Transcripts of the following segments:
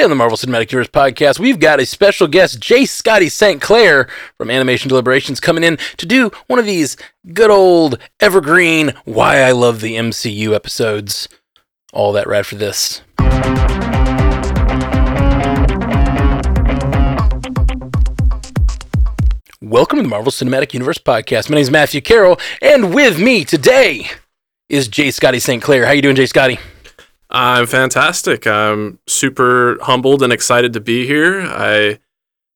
Today on the Marvel Cinematic Universe podcast, we've got a special guest, J Scotty St. Clair from Animation Deliberations, coming in to do one of these good old evergreen Why I Love the MCU episodes. All that right for this. Welcome to the Marvel Cinematic Universe podcast. My name is Matthew Carroll, and with me today is J Scotty St. Clair. How you doing, J Scotty? I'm fantastic. I'm super humbled and excited to be here. I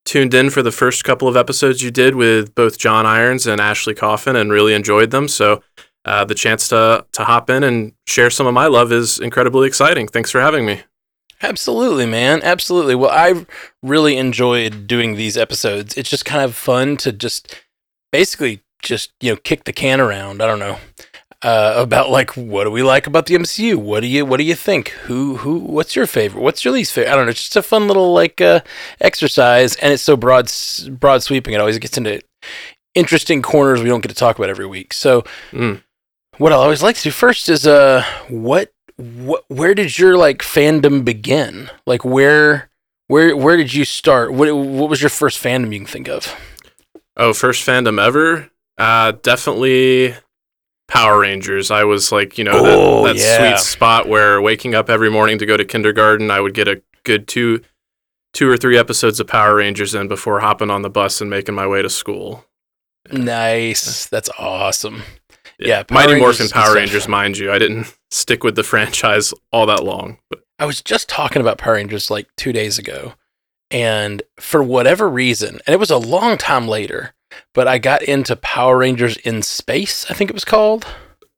tuned in for the first couple of episodes you did with both John Irons and Ashley Coffin and really enjoyed them. So uh, the chance to to hop in and share some of my love is incredibly exciting. Thanks for having me. Absolutely, man. Absolutely. Well, I really enjoyed doing these episodes. It's just kind of fun to just basically just, you know, kick the can around. I don't know uh, about like what do we like about the MCU? What do you what do you think? Who who what's your favorite? What's your least favorite? I don't know. It's just a fun little like uh, exercise, and it's so broad broad sweeping. It always gets into interesting corners we don't get to talk about every week. So, mm. what I always like to do first is uh, what what where did your like fandom begin? Like where where where did you start? What what was your first fandom you can think of? Oh, first fandom ever? Uh, definitely Power Rangers. I was like, you know, oh, that, that yeah. sweet spot where waking up every morning to go to kindergarten, I would get a good two two or three episodes of Power Rangers in before hopping on the bus and making my way to school. Nice. That's awesome. Yeah, yeah Mighty Rangers Morphin Power Rangers, mind you. I didn't stick with the franchise all that long. But I was just talking about Power Rangers like two days ago. And for whatever reason, and it was a long time later, but I got into Power Rangers in Space, I think it was called.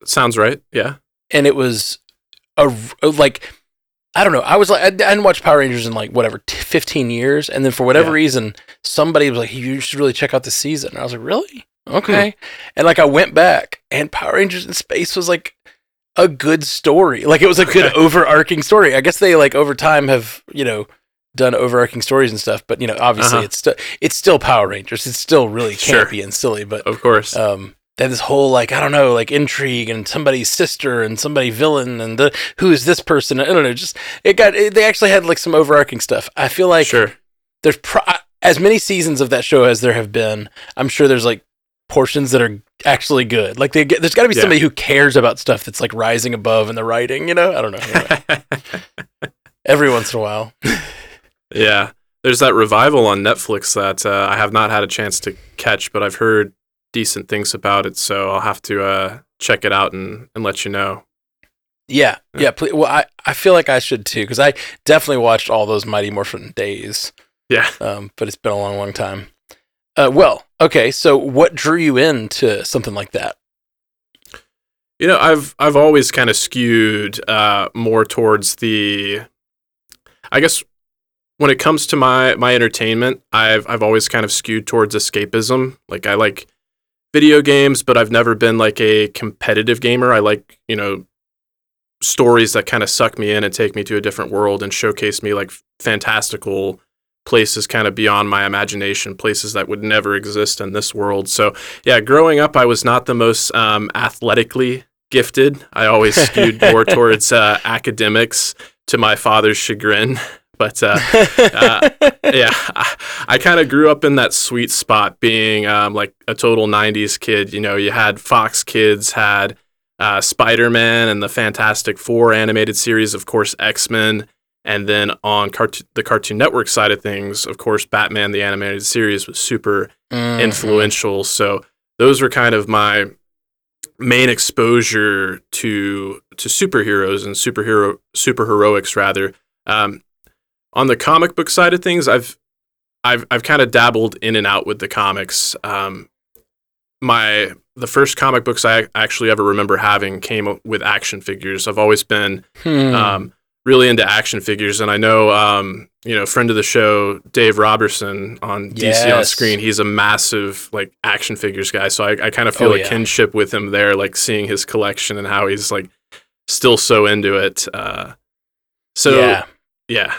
Sounds right. Yeah. And it was a like I don't know. I was like I didn't watch Power Rangers in like whatever 15 years and then for whatever yeah. reason somebody was like you should really check out this season. And I was like, "Really?" Okay. Hmm. And like I went back and Power Rangers in Space was like a good story. Like it was a good overarching story. I guess they like over time have, you know, done overarching stories and stuff, but you know, obviously uh-huh. it's still it's still Power Rangers. It's still really campy sure. and silly, but of course, um, that this whole like I don't know, like intrigue and somebody's sister and somebody villain and the who is this person? I don't know. Just it got it, they actually had like some overarching stuff. I feel like sure. there's pro- as many seasons of that show as there have been. I'm sure there's like portions that are actually good. Like they get, there's got to be yeah. somebody who cares about stuff that's like rising above in the writing. You know, I don't know. Every once in a while. Yeah. There's that revival on Netflix that uh, I have not had a chance to catch, but I've heard decent things about it. So I'll have to uh, check it out and, and let you know. Yeah. Yeah. Please, well, I, I feel like I should too, because I definitely watched all those Mighty Morphin days. Yeah. Um, but it's been a long, long time. Uh, well, okay. So what drew you into something like that? You know, I've I've always kind of skewed uh, more towards the, I guess when it comes to my my entertainment, I've I've always kind of skewed towards escapism. Like I like video games, but I've never been like a competitive gamer. I like, you know, stories that kind of suck me in and take me to a different world and showcase me like fantastical places kind of beyond my imagination, places that would never exist in this world. So, yeah, growing up, I was not the most um, athletically gifted. I always skewed more towards uh, academics to my father's chagrin. But uh, uh, yeah, I, I kind of grew up in that sweet spot, being um, like a total '90s kid. You know, you had Fox Kids, had uh, Spider Man and the Fantastic Four animated series, of course, X Men, and then on cart- the Cartoon Network side of things, of course, Batman the animated series was super mm-hmm. influential. So those were kind of my main exposure to to superheroes and superhero superheroics rather. Um, on the comic book side of things, I've I've I've kind of dabbled in and out with the comics. Um, my the first comic books I actually ever remember having came with action figures. I've always been hmm. um, really into action figures, and I know um, you know friend of the show Dave Robertson on yes. DC on Screen. He's a massive like action figures guy, so I, I kind of feel oh, a yeah. kinship with him there, like seeing his collection and how he's like still so into it. Uh, so yeah. yeah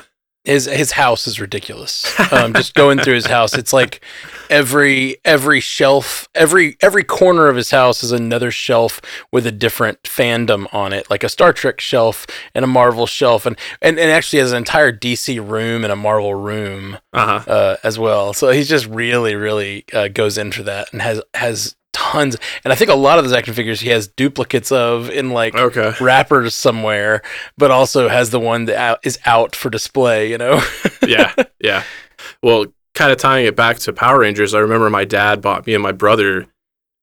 his his house is ridiculous. Um, just going through his house, it's like every every shelf, every every corner of his house is another shelf with a different fandom on it, like a Star Trek shelf and a Marvel shelf, and and, and actually has an entire DC room and a Marvel room Uh-huh. uh, as well. So he's just really really uh, goes into that and has has tons. And I think a lot of those action figures he has duplicates of in like Okay. wrappers somewhere, but also has the one that out, is out for display. You know. yeah, yeah. Well, kind of tying it back to Power Rangers, I remember my dad bought me and my brother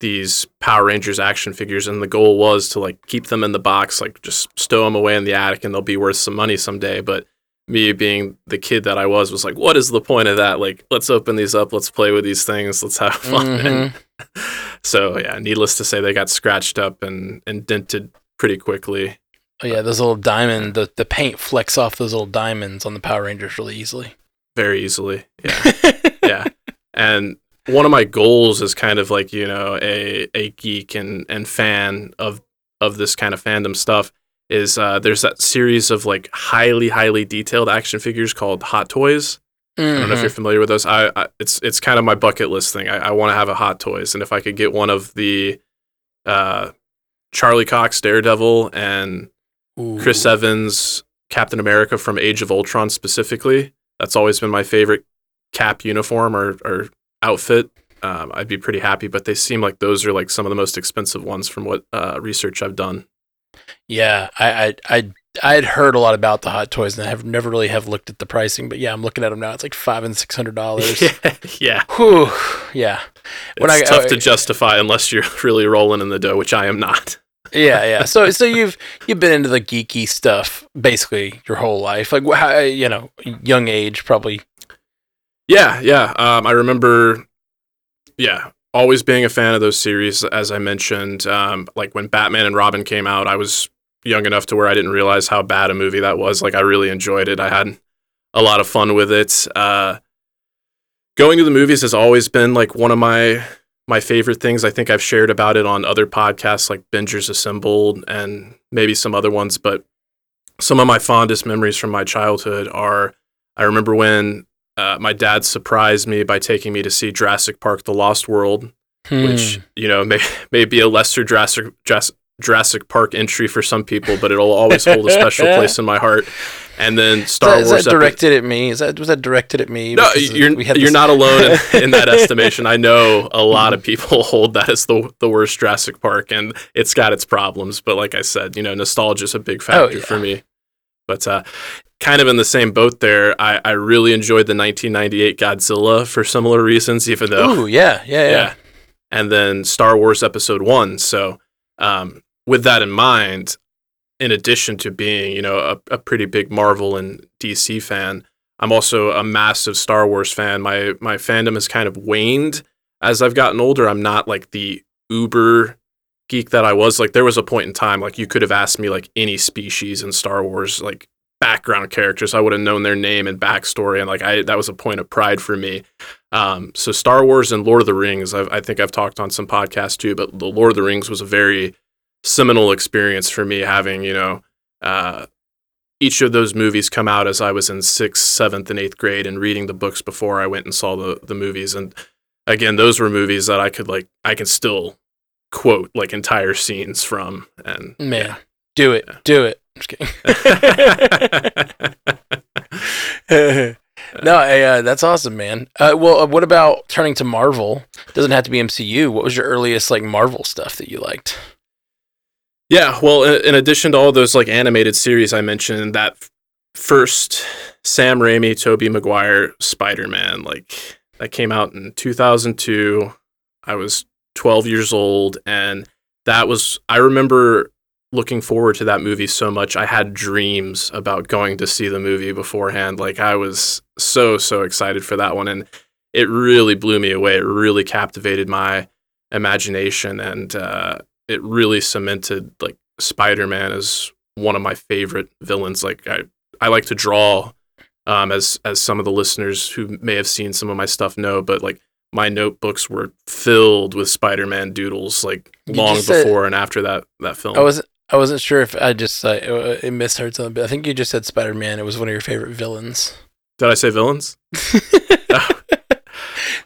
these Power Rangers action figures, and the goal was to like keep them in the box, like just stow them away in the attic, and they'll be worth some money someday. But me being the kid that I was, was like, what is the point of that? Like, let's open these up, let's play with these things, let's have fun. Mhm. So yeah, needless to say, they got scratched up and and dented pretty quickly. Oh yeah, those little diamond, the, the paint flecks off those little diamonds on the Power Rangers really easily. very easily. Yeah. yeah. And one of my goals is kind of like, you know, a, a geek and, and fan of of this kind of fandom stuff is uh, there's that series of like highly, highly detailed action figures called Hot Toys. I don't know if you're familiar with those. I, I it's it's kind of my bucket list thing. I, I want to have a Hot Toys, and if I could get one of the uh, Charlie Cox Daredevil and Chris Evans, Captain America from Age of Ultron specifically. That's always been my favorite cap uniform or, or outfit. Um, I'd be pretty happy, but they seem like those are like some of the most expensive ones from what uh, research I've done. Yeah, I I I I had heard a lot about the hot toys and I have never really have looked at the pricing, but yeah, I'm looking at them now. It's like five and six hundred dollars. yeah, yeah. Whew. Yeah. When It's I- tough uh, to justify unless you're really rolling in the dough, which I am not. Yeah, yeah. So so you've you've been into the geeky stuff basically your whole life. Like how, you know, young age probably. Yeah, yeah. Um, I remember, yeah, always being a fan of those series. As I mentioned, um, like when Batman and Robin came out, I was young enough to where I didn't realize how bad a movie that was. Like I really enjoyed it. I had a lot of fun with it. Uh, going to the movies has always been like one of my my favorite things. I think I've shared about it on other podcasts like Bingers Assembled and maybe some other ones. But some of my fondest memories from my childhood are I remember when uh, my dad surprised me by taking me to see Jurassic Park: The Lost World, which Hmm. you know may may be a lesser Jurassic Jurassic, Jurassic Park entry for some people, but it'll always hold a special place in my heart. And then Is Star that, is Wars that epi- directed at me? Is that was that directed at me? no, you're you're this- not alone in, in that estimation. I know a lot of people hold that as the the worst Jurassic Park, and it's got its problems. But like I said, you know, nostalgia is a big factor Oh, yeah. for me. But uh, kind of in the same boat there, I, I really enjoyed the 1998 Godzilla for similar reasons, even though Ooh, yeah, yeah, yeah. yeah. And then Star Wars Episode One. So, um, with that in mind, in addition to being, you know, a, a pretty big Marvel and DC fan, I'm also a massive Star Wars fan. My my fandom has kind of waned as I've gotten older. I'm not like the uber geek that I was. Like there was a point in time, like you could have asked me like any species in Star Wars, like background characters. I would have known their name and backstory, and like I that was a point of pride for me. Um, so Star Wars and Lord of the Rings, I've, I think I've talked on some podcasts too, but the Lord of the Rings was a very seminal experience for me having, you know, uh, each of those movies come out as I was in sixth, seventh, and eighth grade and reading the books before I went and saw the, the movies. And again, those were movies that I could like, I can still quote like entire scenes from. And Man, do it, Yeah. do it. I'm just kidding. no, hey, uh, that's awesome, man. Uh, well, uh, what about turning to Marvel? Doesn't have to be MCU. What was your earliest like Marvel stuff that you liked? Yeah, well, in, addition to all those like animated series I mentioned, that first Sam Raimi, Tobey Maguire Spider-Man, like that came out in 2002. I was 12 years old and that was I remember looking forward to that movie so much. I had dreams about going to see the movie beforehand. Like I was so so excited for that one and it really blew me away. It really captivated my imagination and uh it really cemented like Spider-Man as one of my favorite villains. Like I, I like to draw, um, as as some of the listeners who may have seen some of my stuff know, but like my notebooks were filled with Spider-Man doodles, like You long just said- before and after that that film. I wasn't. I wasn't sure if I just uh, uh, misheard something, but I think you just said Spider Man. It was one of your favorite villains. Did I say villains?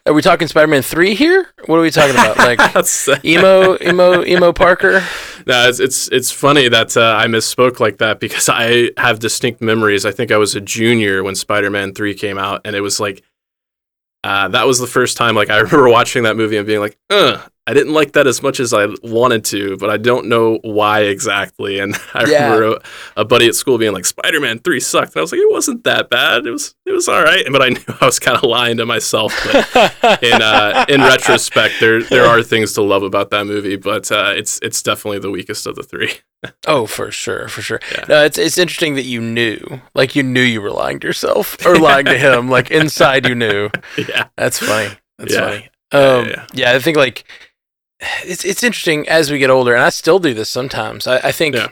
Are we talking Spider-Man three here? What are we talking about? Like emo, emo, emo Parker? No, it's it's, it's funny that uh, I misspoke like that because I have distinct memories. I think I was a junior when Spider-Man three came out, and it was like uh, that was the first time like I remember watching that movie and being like, "Uh, I didn't like that as much as I wanted to, but I don't know why exactly." And I yeah. remember a, a, buddy at school being like, "Spider-Man Three sucked," and I was like, "It wasn't that bad. It was it was all right." But I knew I was kind of lying to myself. But in uh, in retrospect, there there are things to love about that movie, but uh, it's it's definitely the weakest of the three. oh, for sure, for sure. Yeah. No, it's it's interesting that you knew, like you knew you were lying to yourself or lying to him, like inside you knew. Yeah, that's funny. That's yeah. funny. Um, yeah, yeah, yeah, I think like it's it's interesting as we get older, and I still do this sometimes. I, I think yeah.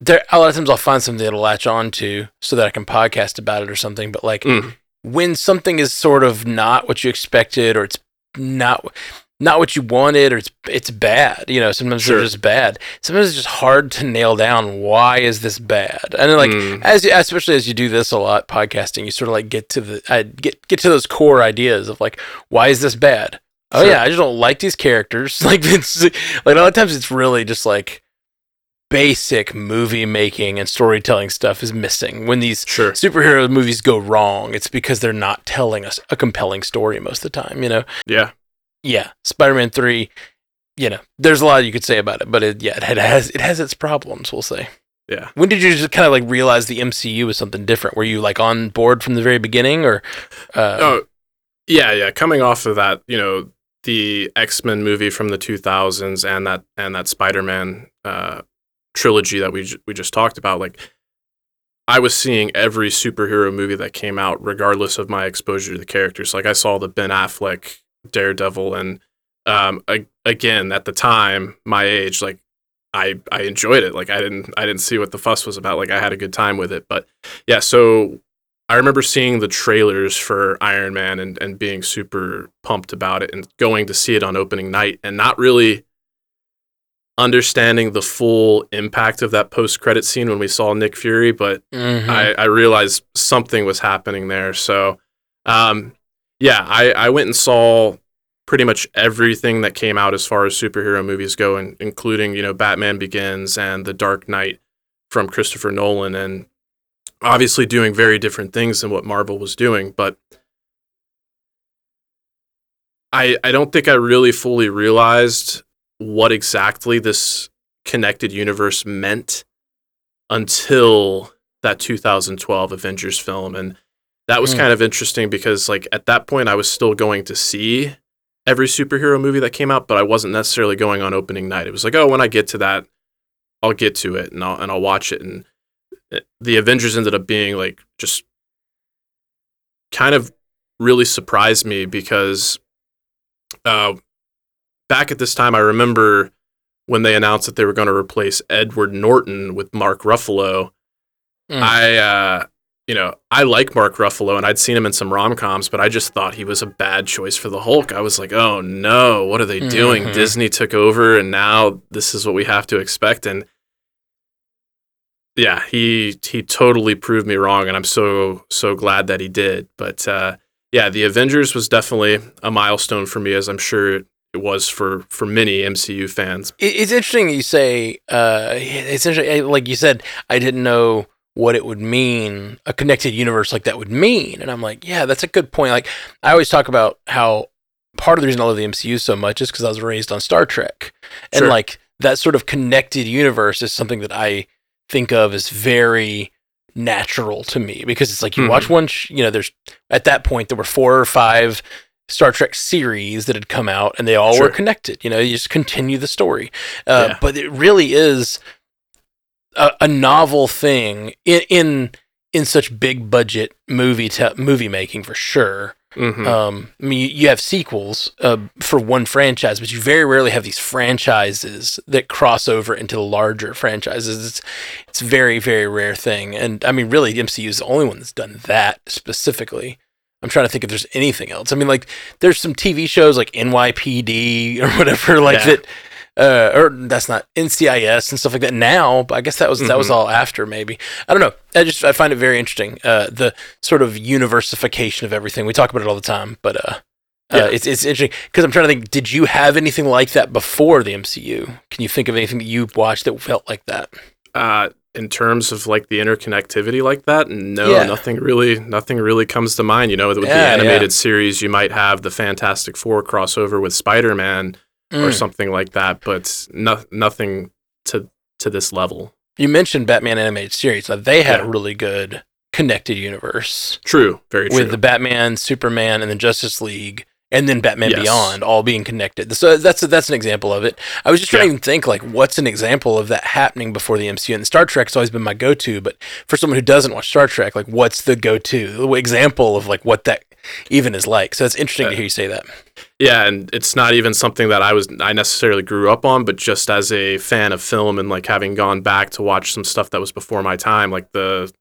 there a lot of times I'll find something to latch on to so that I can podcast about it or something. But like mm. when something is sort of not what you expected, or it's not not what you wanted, or it's it's bad. You know, sometimes sure. they're just bad. Sometimes it's just hard to nail down why is this bad. And then like mm. as you, especially as you do this a lot, podcasting, you sort of like get to the uh, get get to those core ideas of like why is this bad Oh sure. yeah, I just don't like these characters. Like it's like a lot of times it's really just like basic movie making and storytelling stuff is missing. When these sure. superhero movies go wrong, it's because they're not telling us a compelling story most of the time, you know? Yeah. Yeah. Spider-Man 3, you know, there's a lot you could say about it, but it yeah, it has it has its problems, we'll say. Yeah. When did you just kind of like realize the MCU was something different? Were you like on board from the very beginning or uh, Oh, yeah, yeah. Coming off of that, you know, the X Men movie from the 2000s and that and that Spider Man uh, trilogy that we j- we just talked about, like I was seeing every superhero movie that came out, regardless of my exposure to the characters. Like I saw the Ben Affleck Daredevil, and um, again at the time, my age, like I I enjoyed it. Like I didn't I didn't see what the fuss was about. Like I had a good time with it. But yeah, so I remember seeing the trailers for Iron Man and, and being super pumped about it and going to see it on opening night and not really understanding the full impact of that post credit scene when we saw Nick Fury, but mm-hmm. I, I, realized something was happening there. So, um, yeah, I, I went and saw pretty much everything that came out as far as superhero movies go, and, including, you know, Batman Begins and The Dark Knight from Christopher Nolan. And obviously doing very different things than what Marvel was doing, but I I don't think I really fully realized what exactly this connected universe meant until that 2012 Avengers film and that was mm. kind of interesting because like at that point I was still going to see every superhero movie that came out but I wasn't necessarily going on opening night. It was like, "Oh, when I get to that, I'll get to it and I'll and I'll watch it." And the Avengers ended up being like just kind of really surprised me because uh, back at this time, I remember when they announced that they were going to replace Edward Norton with Mark Ruffalo. Mm. I, uh, you know, I like Mark Ruffalo and I'd seen him in some rom coms, but I just thought he was a bad choice for the Hulk. I was like, oh no, what are they doing? Mm-hmm. Disney took over and now this is what we have to expect. And yeah, he he totally proved me wrong, and I'm so so glad that he did. But uh, yeah, the Avengers was definitely a milestone for me, as I'm sure it was for for many MCU fans. It's interesting you say. Uh, it's interesting, like you said, I didn't know what it would mean a connected universe like that would mean, and I'm like, yeah, that's a good point. Like I always talk about how part of the reason I love the MCU so much is because I was raised on Star Trek, and sure. like that sort of connected universe is something that I think of as very natural to me because it's like you mm-hmm. watch one, sh- you know, there's at that point there were four or five Star Trek series that had come out and they all sure. were connected. You know, you just continue the story. Uh, yeah. But it really is a, a novel thing in, in in such big budget movie te- movie making for sure. Mm-hmm. Um, I mean, you, have sequels uh, for one franchise, but you very rarely have these franchises that cross over into larger franchises. It's it's very very rare thing, and I mean, really, MCU is the only one that's done that specifically. I'm trying to think if there's anything else. I mean, like there's some TV shows like NYPD or whatever, like yeah. that uh, or that's not NCIS and stuff like that now. But I guess that was that was Mhm. all after. Maybe I don't know. I just I find it very interesting. Uh, the sort of universification of everything. We talk about it all the time, but uh, Yeah. uh it's it's interesting because I'm trying to think. Did you have anything like that before the MCU? Can you think of anything that you watched that felt like that? Uh, in terms of like the interconnectivity like that, no, Yeah. nothing really, nothing really comes to mind. You know, with Yeah, the yeah. animated series, you might have the Fantastic Four crossover with Spider Man or Mm. something like that, but no, nothing to to this level. You mentioned Batman animated series. Now, they had a really good connected universe True, very true. with the Batman, Superman, and then Justice League, and then Batman Yes. Beyond all being connected. So that's that's an example of it. I was just trying to think like, what's an example of that happening before the MCU? And Star Trek's always been my go-to, but for someone who doesn't watch Star Trek, like, what's the go-to example of like what that even is like? So it's interesting to Uh, hear you say that. Yeah, and it's not even something that I was I necessarily grew up on, but just as a fan of film and like having gone back to watch some stuff that was before my time, like the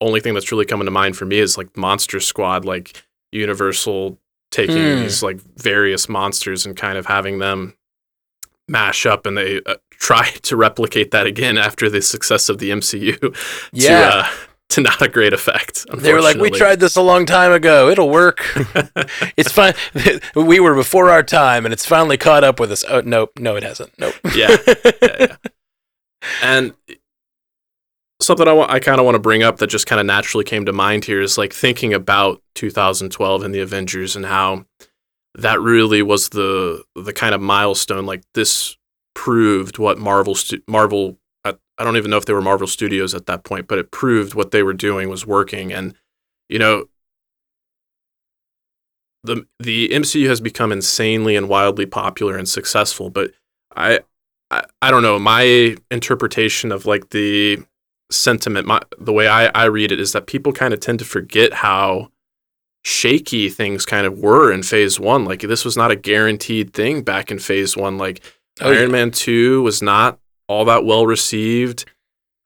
only thing that's really coming to mind for me is like Monster Squad, like Universal taking Hmm. these like various monsters and kind of having them mash up and they uh, try to replicate that again after the success of the MCU Yeah. to uh, to not a great effect. They were like, "We tried this a long time ago. It'll work. it's fine. we were before our time, and it's finally caught up with us." Oh, nope, no, it hasn't. Nope. Yeah. yeah, yeah. And something I want, I kind of want to bring up that just kind of naturally came to mind here is like thinking about 2012 and the Avengers and how that really was the the kind of milestone. Like this proved what Marvel stu- Marvel. I, don't even know if they were Marvel Studios at that point, but it proved what they were doing was working. And you know, the the MCU has become insanely and wildly popular and successful, but I I, I don't know. My interpretation of like the sentiment, my, the way I, I read it is that people kind of tend to forget how shaky things kind of were in phase one. Like this was not a guaranteed thing back in phase one. Like Oh, Iron yeah. Man 2 was not all that well received.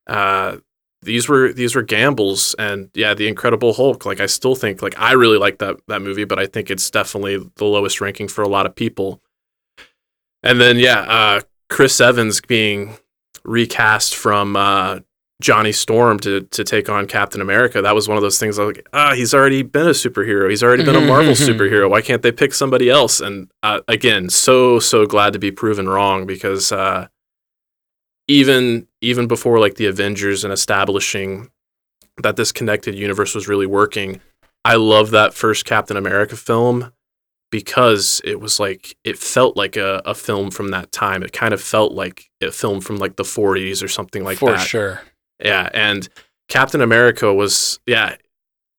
Uh, these were these were gambles. And yeah the incredible hulk like i still think like i really like that that movie but i think it's definitely the lowest ranking for a lot of people. And then yeah uh chris evans being recast from uh johnny storm to to take on captain america that was one of those things like ah he's already been a superhero. He's already been a marvel superhero. Why can't they pick somebody else? And uh, again so so glad to be proven wrong because uh even even before like the Avengers and establishing that this connected universe was really working, I love that first Captain America film because it was like it felt like a, a film from that time. It kind of felt like a film from like the 40s or something like for that. For sure. Yeah, and Captain America was yeah,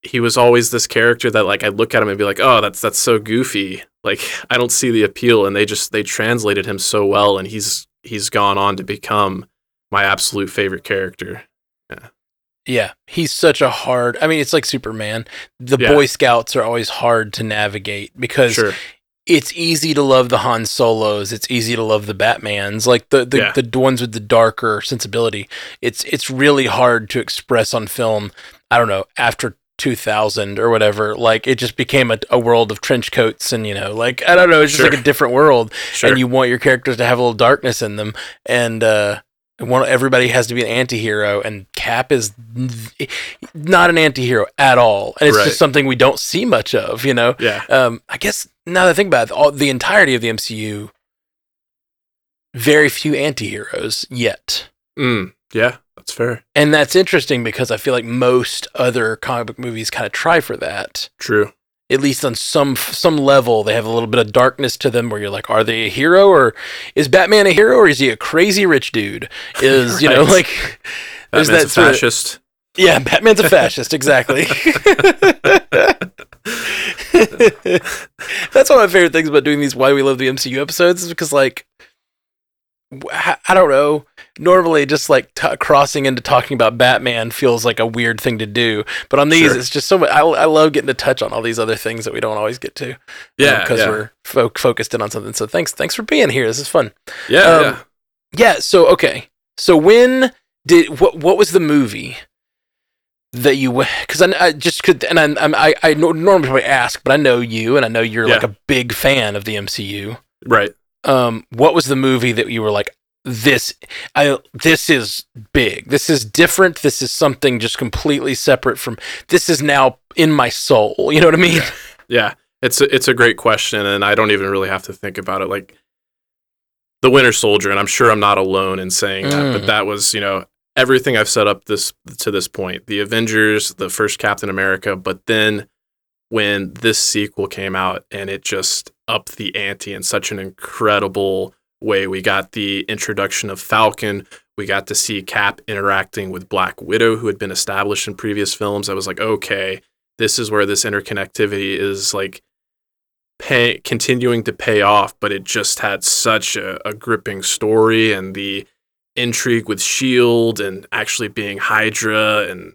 he was always this character that like I'd look at him and be like, "Oh, that's that's so goofy." Like I don't see the appeal and they just they translated him so well and he's he's gone on to become my absolute favorite character. Yeah, he's such a hard. I mean, it's like Superman. The Yeah. Boy Scouts are always hard to navigate because Sure. it's easy to love the Han Solos. It's easy to love the Batmans, like the the, Yeah. the ones with the darker sensibility. It's it's really hard to express on film. I don't know after 2000 or whatever. Like it just became a, a world of trench coats and you know, like I don't know. It's just Sure. like a different world, Sure. and you want your characters to have a little darkness in them, and uh, one everybody has to be an anti-hero and cap is not an anti-hero at all and it's Right. just something we don't see much of you know yeah. um, I guess now that I think about it, all, the entirety of the MCU, very few anti-heroes yet. Mm, yeah, that's fair. And that's interesting because I feel like most other comic book movies kind of try for that. True. At least on some some level, they have a little bit of darkness to them where you're like, are they a hero or is Batman a hero or is he a crazy rich dude? Is, you know, like there's Batman's that sort of- fascist. Yeah, Batman's a fascist, exactly. That's one of my favorite things about doing these Why We Love the MCU episodes is because, like, I don't know. Normally, just like t- crossing into talking about Batman feels like a weird thing to do, but on these, Sure. it's just so much. I, I love getting to touch on all these other things that we don't always get to. Yeah, because yeah. we're fo- focused in on something. So thanks, thanks for being here. This is fun. Yeah, um, yeah. Yeah. So okay. So when did what? What was the movie that you? Because I, I just could, and I, I I normally ask, but I know you, and I know you're like a big fan of the MCU. Right. Um, what was the movie that you were like, this, I, this is big. This is different. This is something just completely separate from. This is now in my soul. You know what I mean? Yeah, it's a, it's a great question, and I don't even really have to think about it. Like the Winter Soldier, and I'm sure I'm not alone in saying that, Mm. but that was you know everything I've set up this to this point. The Avengers, the first Captain America, but then when this sequel came out and it just upped the ante in such an incredible way. We got the introduction of Falcon. We got to see Cap interacting with Black Widow, who had been established in previous films. I was like, okay, this is where this interconnectivity is like pay, continuing to pay off, but it just had such a, a gripping story and the intrigue with Shield and actually being Hydra and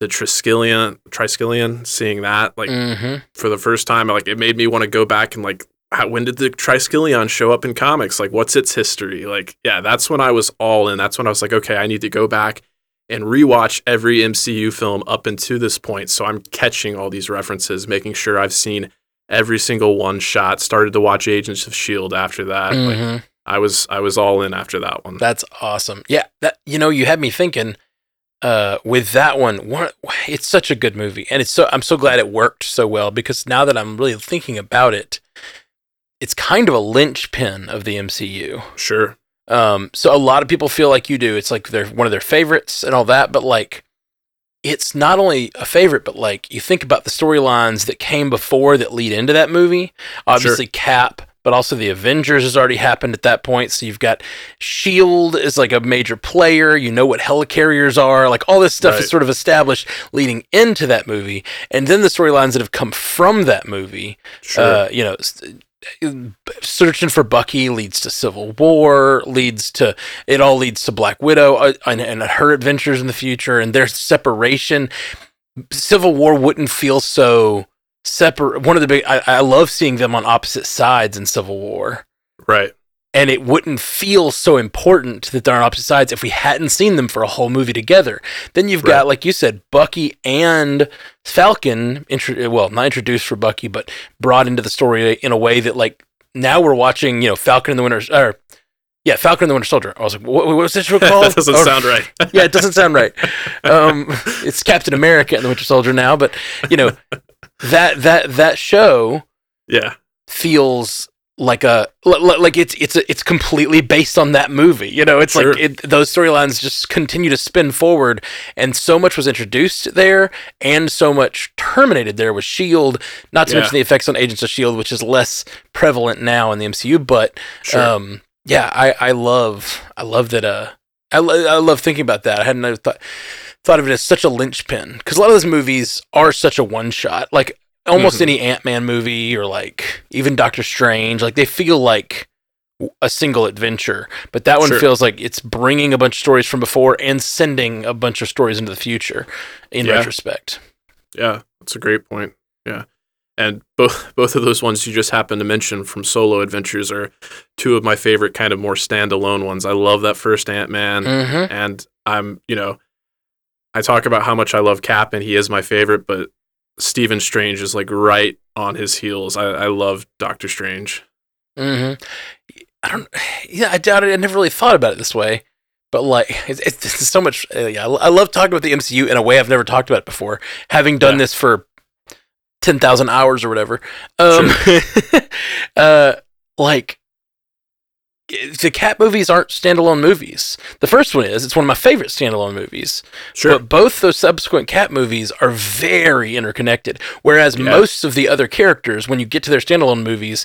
the Triskelion, Triskelion, seeing that like Mm-hmm. for the first time, like it made me want to go back and like, how, when did the Triskelion show up in comics? Like, what's its history? Like, yeah, that's when I was all in. That's when I was like, okay, I need to go back and rewatch every MCU film up until this point. So I'm catching all these references, making sure I've seen every single one shot. Started to watch Agents of Shield after that. Like, hmm I was I was all in after that one. That's awesome. Yeah, that you know, you had me thinking uh with that one, one it's such a good movie and it's so I'm so glad it worked so well because now that I'm really thinking about it, it's kind of a linchpin of the MCU. Sure. Um so a lot of people feel like you do. It's like they're one of their favorites and all that, but like it's not only a favorite, but like you think about the storylines that came before that lead into that movie. Obviously, Cap, but also the Avengers has already happened at that point. So you've got Shield is like a major player. You know what helicarriers are. Like all this stuff Right. is sort of established leading into that movie, and then the storylines that have come from that movie. Sure. Uh, you know. Searching for Bucky leads to Civil War, leads to it all leads to Black Widow uh, and, and her adventures in the future and their separation. Civil War wouldn't feel so separate. One of the big, I, I love seeing them on opposite sides in Civil War, right. and it wouldn't feel so important that they're on opposite sides if we hadn't seen them for a whole movie together. Then you've Right. got, like you said, Bucky and Falcon. Intro- well, not introduced for Bucky, but brought into the story in a way that, like, now we're watching, you know, Falcon and the Winter, or yeah, Falcon and the Winter Soldier. I was like, what, what was this show called? that doesn't Or- sound right. yeah, it doesn't sound right. Um, it's Captain America and the Winter Soldier now, but you know that that that show yeah. feels like a li- li- like it's it's it's completely based on that movie. You know, it's Sure. like it, those storylines just continue to spin forward, and so much was introduced there, and so much terminated there with Shield. Not to Yeah. mention the effects on Agents of Shield, which is less prevalent now in the MCU, but Sure. um, yeah, I, I love I love that. Uh, I, lo- I love thinking about that. I hadn't ever thought thought of it as such a linchpin because a lot of those movies are such a one shot. Like almost Mhm. any Ant Man movie or like even Doctor Strange, like they feel like a single adventure. But that one Sure. feels like it's bringing a bunch of stories from before and sending a bunch of stories into the future. In Yeah. retrospect, Yeah, that's a great point. Yeah. And both both of those ones you just happened to mention from solo adventures are two of my favorite kind of more standalone ones. I love that first Ant Man, mm-hmm. and I'm you know, I talk about how much I love Cap and he is my favorite, but Stephen Strange is like right on his heels. I, I love Doctor Strange. Mm-hmm. I don't. Yeah, I doubt it. I never really thought about it this way. But like, it's, it's, it's so much. Uh, yeah, I love talking about the MCU in a way I've never talked about it before. Having done Yeah. this for ten thousand hours or whatever. Um, uh, like the Cap movies aren't standalone movies. The first one is. It's one of my favorite standalone movies. Sure. But both those subsequent Cap movies are very interconnected. Whereas Yeah. most of the other characters, when you get to their standalone movies,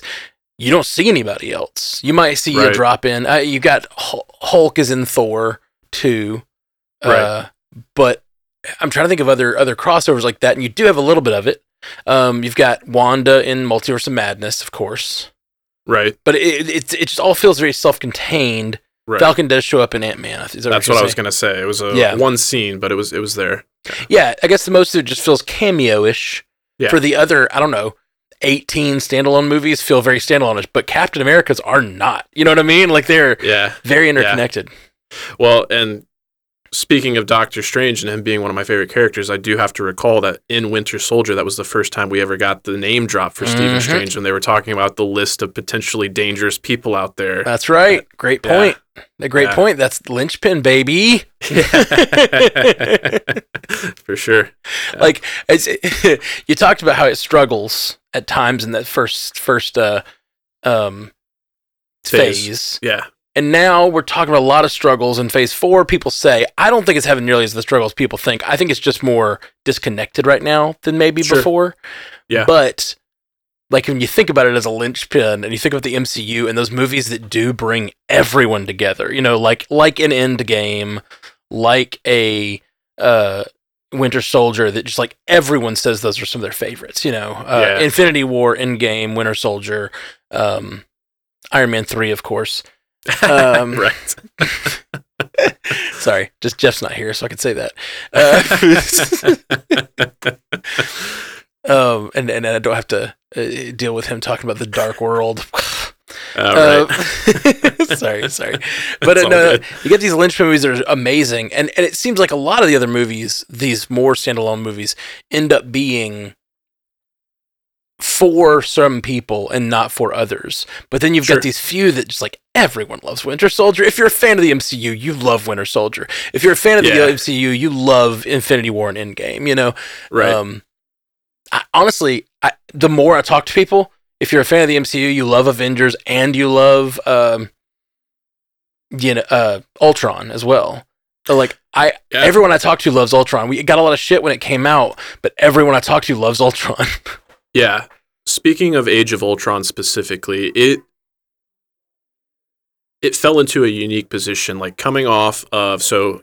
you don't see anybody else. You might see a drop in. Uh, you got Hulk is in Thor too, uh, Right. but I'm trying to think of other other crossovers like that, and you do have a little bit of it. Um, you've got Wanda in Multiverse of Madness, of course, right. but it it, it just all feels very self-contained. Right. Falcon does show up in Ant Man. That's what I was gonna say. It was a Yeah. one scene, but it was it was there. Yeah, I guess the most of it just feels cameo-ish. Yeah. For the other, I don't know, 18 standalone movies feel very standalone-ish, but Captain America's are not. You know what I mean? Like they're Yeah. very interconnected. Well, and speaking of Doctor Strange and him being one of my favorite characters, I do have to recall that in Winter Soldier, that was the first time we ever got the name drop for Stephen Mhm. Strange when they were talking about the list of potentially dangerous people out there. That's right. Great Yeah. point. A great Yeah. point. That's linchpin, baby. for sure. like it's, you talked about how it struggles at times in that first first uh um Phase. phase. Yeah. And now we're talking about a lot of struggles in phase four. People say, I don't think it's having nearly as the struggles people think. I think it's just more disconnected right now than maybe Sure. before. Yeah. But like when you think about it as a linchpin and you think about the MCU and those movies that do bring everyone together, you know, like like an Endgame, like a uh Winter Soldier that just like everyone says those are some of their favorites, you know. Uh, Yeah. Infinity War, Endgame, Winter Soldier, um Iron Man 3 of course. Um, right. Sorry, just Jeff's not here, so I can say that. Uh, um, and and I don't have to uh, deal with him talking about the Dark World. All Uh, right. sorry, sorry, but uh, no, good. you get these Lynch movies that are amazing, and and it seems like a lot of the other movies, these more standalone movies, end up being for some people and not for others. But then you've Sure. got these few that just like everyone loves Winter Soldier. If you're a fan of the MCU, you love Winter Soldier. If you're a fan of Yeah. the MCU, you love Infinity War and Endgame. You know, right. um, I, honestly, I, the more I talk to people, if you're a fan of the MCU, you love Avengers and you love, um, you know, uh, Ultron as well. So like, I Yeah. everyone I talk to loves Ultron. We got a lot of shit when it came out, but everyone I talk to loves Ultron. Yeah. Speaking of Age of Ultron specifically, it it fell into a unique position like coming off of so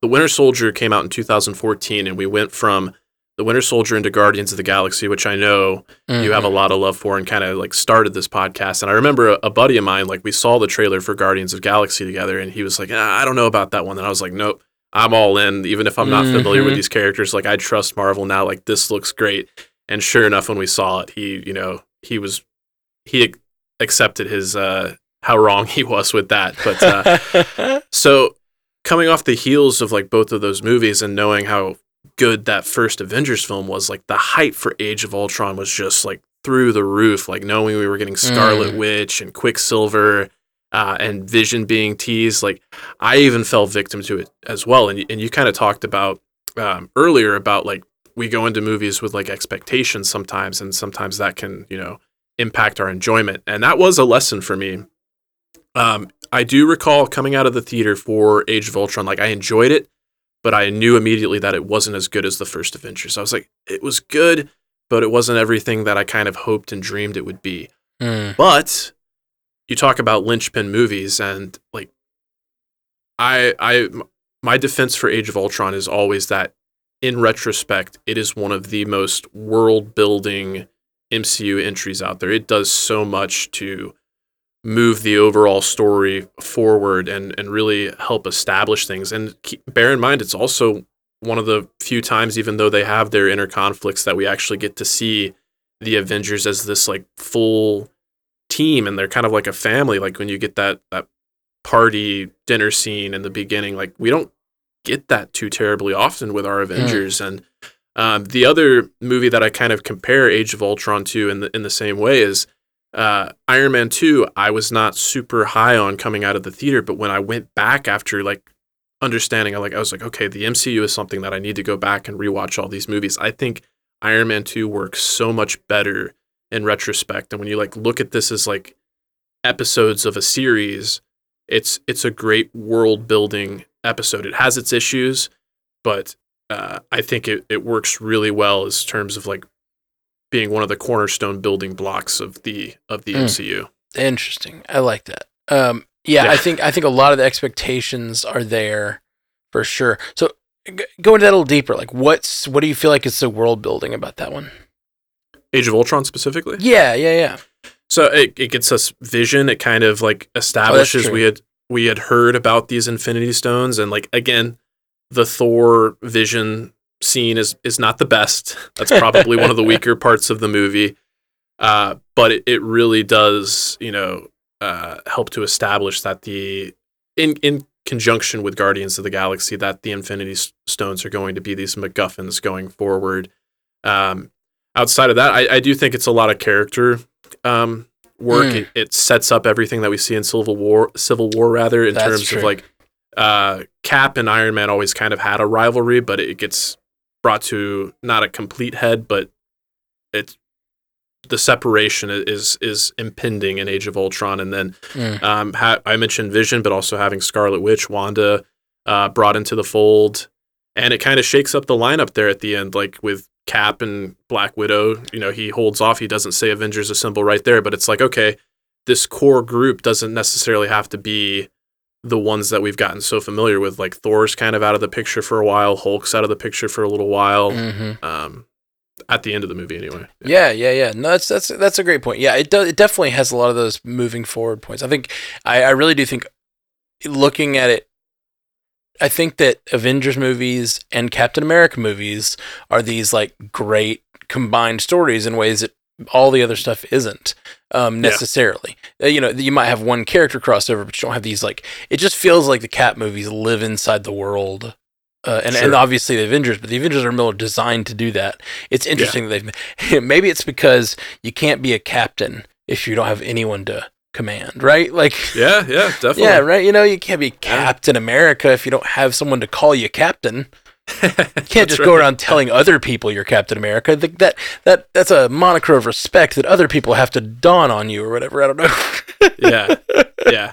the Winter Soldier came out in 2014 and we went from the Winter Soldier into Guardians of the Galaxy, which I know you have a lot of love for and kind of like started this podcast. And I remember a, a buddy of mine, like we saw the trailer for Guardians of Galaxy together and he was like, ah, I don't know about that one. And I was like, nope, I'm all in. Even if I'm not familiar with Mhm. these characters, like I trust Marvel now. Like this looks great. And sure enough, when we saw it, he, you know, he was, he accepted his, uh, how wrong he was with that. But, uh, so coming off the heels of like both of those movies and knowing how good that first Avengers film was, like the hype for Age of Ultron was just like through the roof. Like knowing we were getting Scarlet Mm. Witch and Quicksilver uh, and Vision being teased, like I even fell victim to it as well. And and you kind of talked about um, earlier about like we go into movies with like expectations sometimes, and sometimes that can you know impact our enjoyment. And that was a lesson for me. Um, I do recall coming out of the theater for Age of Ultron, like I enjoyed it, but I knew immediately that it wasn't as good as the first Avengers. I was like, it was good, but it wasn't everything that I kind of hoped and dreamed it would be. Mm. But you talk about linchpin movies, and like, I, I, my defense for Age of Ultron is always that, in retrospect, it is one of the most world building MCU entries out there. It does so much to move the overall story forward and and really help establish things. And keep, bear in mind, it's also one of the few times, even though they have their inner conflicts, that we actually get to see the Avengers as this like full team, and they're kind of like a family. Like when you get that that party dinner scene in the beginning, like we don't get that too terribly often with our Avengers. And um, the other movie that I kind of compare Age of Ultron to in the in the same way is uh, Iron Man 2, I was not super high on coming out of the theater, but when I went back after like understanding, I like I was like, okay, the MCU is something that I need to go back and rewatch all these movies. I think Iron Man 2 works so much better in retrospect. And when you like look at this as like episodes of a series, it's it's a great world building episode. It has its issues, but uh, I think it, it works really well as terms of like being one of the cornerstone building blocks of the of the Mm. MCU. Interesting. I like that. Um, yeah, Yeah. I think I think a lot of the expectations are there for sure. So g- go into that a little deeper. Like, what's what do you feel like is the world building about that one? Age of Ultron specifically. Yeah, yeah, yeah. So it, it gets us vision. It kind of like establishes true. we had we had heard about these Infinity Stones, and like again, the Thor Vision scene is is not the best. That's probably one of the weaker parts of the movie. Uh, but it, it really does, you know, uh, help to establish that the in in conjunction with Guardians of the Galaxy that the Infinity Stones are going to be these MacGuffins going forward. Um, outside of that, I, I, do think it's a lot of character um, work. Mm. It, it, sets up everything that we see in Civil War, Civil War rather, in That's terms true. of like uh, Cap and Iron Man always kind of had a rivalry, but it gets brought to not a complete head, but it's the separation is is impending in Age of Ultron, and then mm. um, ha- I mentioned Vision, but also having Scarlet Witch, Wanda uh, brought into the fold, and it kind of shakes up the lineup there at the end, like with Cap and Black Widow. You know, he holds off; he doesn't say Avengers Assemble right there, but it's like okay, this core group doesn't necessarily have to be the ones that we've gotten so familiar with. Like Thor's kind of out of the picture for a while, Hulk's out of the picture for a little while. Mm-hmm. Um, at the end of the movie anyway. Yeah. yeah, yeah, yeah. No, that's that's that's a great point. Yeah, it does. It definitely has a lot of those moving forward points. I think I, I really do think looking at it, I think that Avengers movies and Captain America movies are these like great combined stories in ways that all the other stuff isn't um, necessarily. Yeah. Uh, you know, you might have one character crossover, but you don't have these like. It just feels like the Cap movies live inside the world uh, and, sure. and obviously the Avengers, but the Avengers are more designed to do that. It's interesting yeah. that they've maybe it's because you can't be a captain if you don't have anyone to command, right? Like yeah, yeah, definitely. Yeah, right. You know, you can't be Captain. America if you don't have someone to call you captain. You can't just right. go around telling other people you're Captain America. That that that's a moniker of respect that other people have to don on you or whatever. I don't know. yeah, yeah.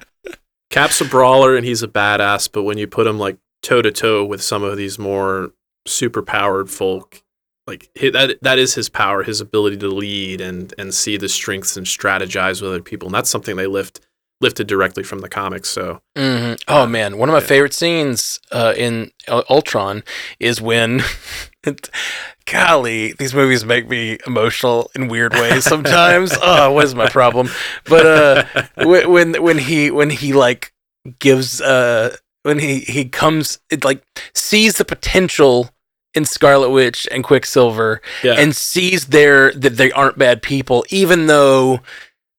Cap's a brawler and he's a badass, but when you put him like toe to toe with some of these more super powered folk. Like that that is his power, his ability to lead and and see the strengths and strategize with other people, and that's something they lift lifted directly from the comics. So, mm-hmm. oh uh, man, one of my yeah. favorite scenes uh, in Ultron is when, golly, these movies make me emotional in weird ways sometimes. oh, what is my problem? But uh, when when he when he like gives uh when he he comes it like sees the potential in Scarlet Witch and Quicksilver yeah. and sees their that they aren't bad people even though